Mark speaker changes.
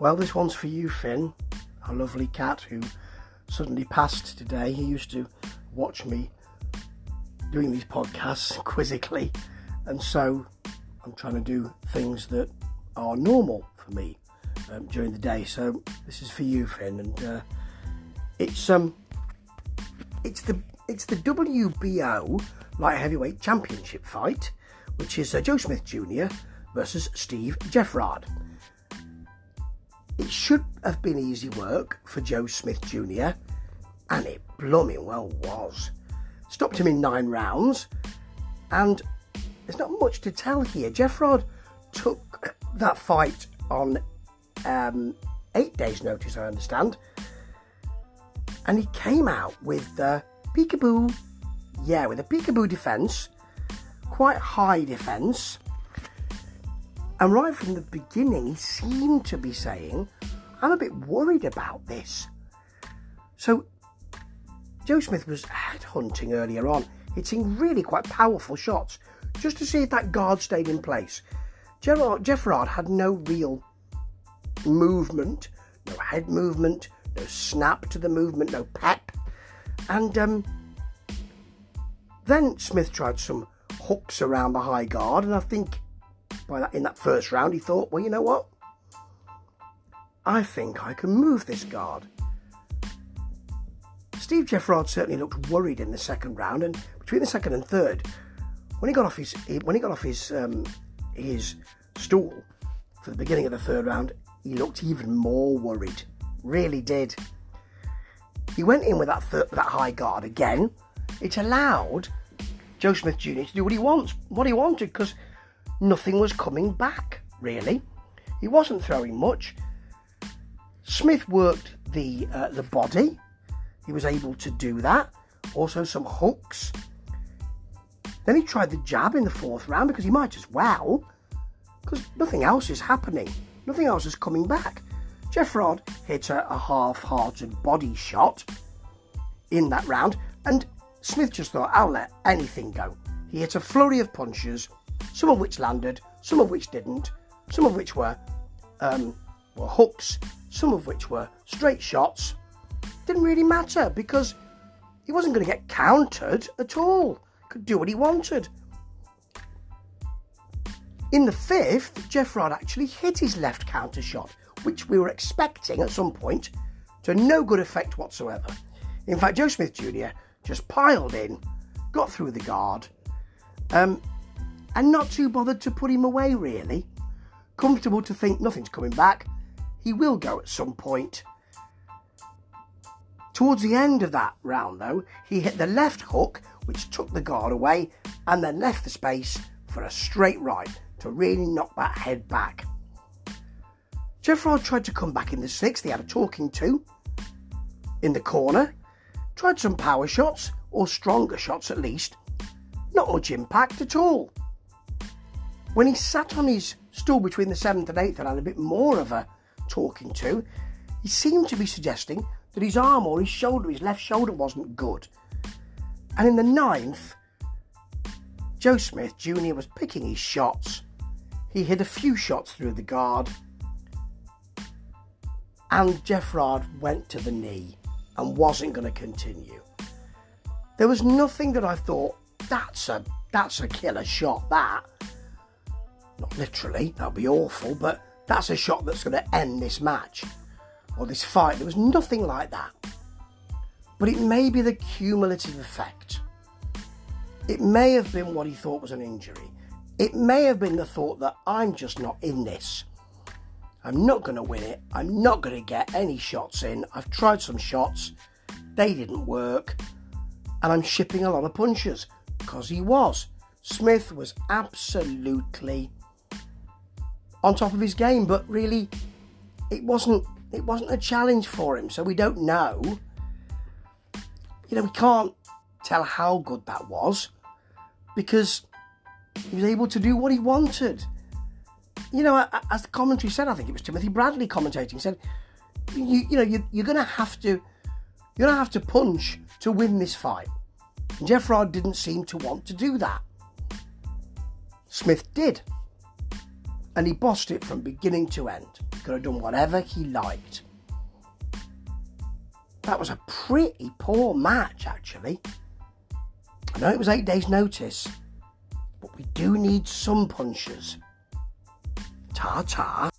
Speaker 1: Well, this one's for you, Finn, our lovely cat who suddenly passed today. He used to watch me doing these podcasts quizzically, and so I'm trying to do things that are normal for me um, during the day. So this is for you, Finn, and uh, it's um, it's the it's the WBO light heavyweight championship fight, which is uh, Joe Smith Jr. versus Steve Geffrard. It should have been easy work for Joe Smith Jr., and it blooming well was. Stopped him in nine rounds, and there's not much to tell here. Geffrard took that fight on um, eight days' notice, I understand, and he came out with the peekaboo, yeah, with a peekaboo defence, quite high defence. And right from the beginning, he seemed to be saying, I'm a bit worried about this. So, Joe Smith was headhunting earlier on, hitting really quite powerful shots just to see if that guard stayed in place. Gerard, Geffrard had no real movement, no head movement, no snap to the movement, no pep. And um, then Smith tried some hooks around the high guard, and I think by that in that first round he thought, well, you know what? I think I can move this guard. Steve Geffrard certainly looked worried in the second round, and between the second and third, when he got off his when he got off his um, his stool for the beginning of the third round, he looked even more worried. Really did. He went in with that that high guard again. It allowed Joe Smith Jr. to do what he wants, what he wanted, because nothing was coming back. Really, he wasn't throwing much. Smith worked the uh, the body. He was able to do that. Also some hooks. Then he tried the jab in the fourth round because he might as well, because nothing else is happening. Nothing else is coming back. Geffrard hit a, a half-hearted body shot in that round, and Smith just thought, I'll let anything go. He hit a flurry of punches, some of which landed, some of which didn't, some of which were um, were hooks, some of which were straight shots. Didn't really matter because he wasn't going to get countered at all. Could do what he wanted. In the fifth, Geffrard actually hit his left counter shot, which we were expecting at some point, to no good effect whatsoever. In fact, Joe Smith Jr. just piled in, got through the guard, um, and not too bothered to put him away, really. Comfortable to think nothing's coming back. He will go at some point. Towards the end of that round, though, he hit the left hook, which took the guard away, and then left the space for a straight right to really knock that head back. Geffrard tried to come back in the sixth. He had a talking to in the corner. Tried some power shots, or stronger shots at least. Not much impact at all. When he sat on his stool between the seventh and eighth and had a bit more of a talking to, he seemed to be suggesting that his arm or his shoulder, his left shoulder, wasn't good. And in the ninth, Joe Smith Jr. was picking his shots. He hit a few shots through the guard. And Geffrard went to the knee and wasn't going to continue. There was nothing that I thought, that's a that's a killer shot, that. Literally, that would be awful, but that's a shot that's going to end this match or this fight. There was nothing like that. But it may be the cumulative effect. It may have been what he thought was an injury. It may have been the thought that I'm just not in this. I'm not going to win it. I'm not going to get any shots in. I've tried some shots, they didn't work, and I'm shipping a lot of punches because he was. Smith was absolutely on top of his game, but really, it wasn't. It wasn't a challenge for him, so we don't know. You know, we can't tell how good that was because he was able to do what he wanted. You know, as the commentary said, I think it was Timothy Bradley commentating, said, you, you know, you, you're going to have to, you're going to have to punch to win this fight. And Geffrard didn't seem to want to do that. Smith did. And he bossed it from beginning to end. Could have done whatever he liked. That was a pretty poor match, actually. I know it was eight days' notice, but we do need some punches. Ta ta.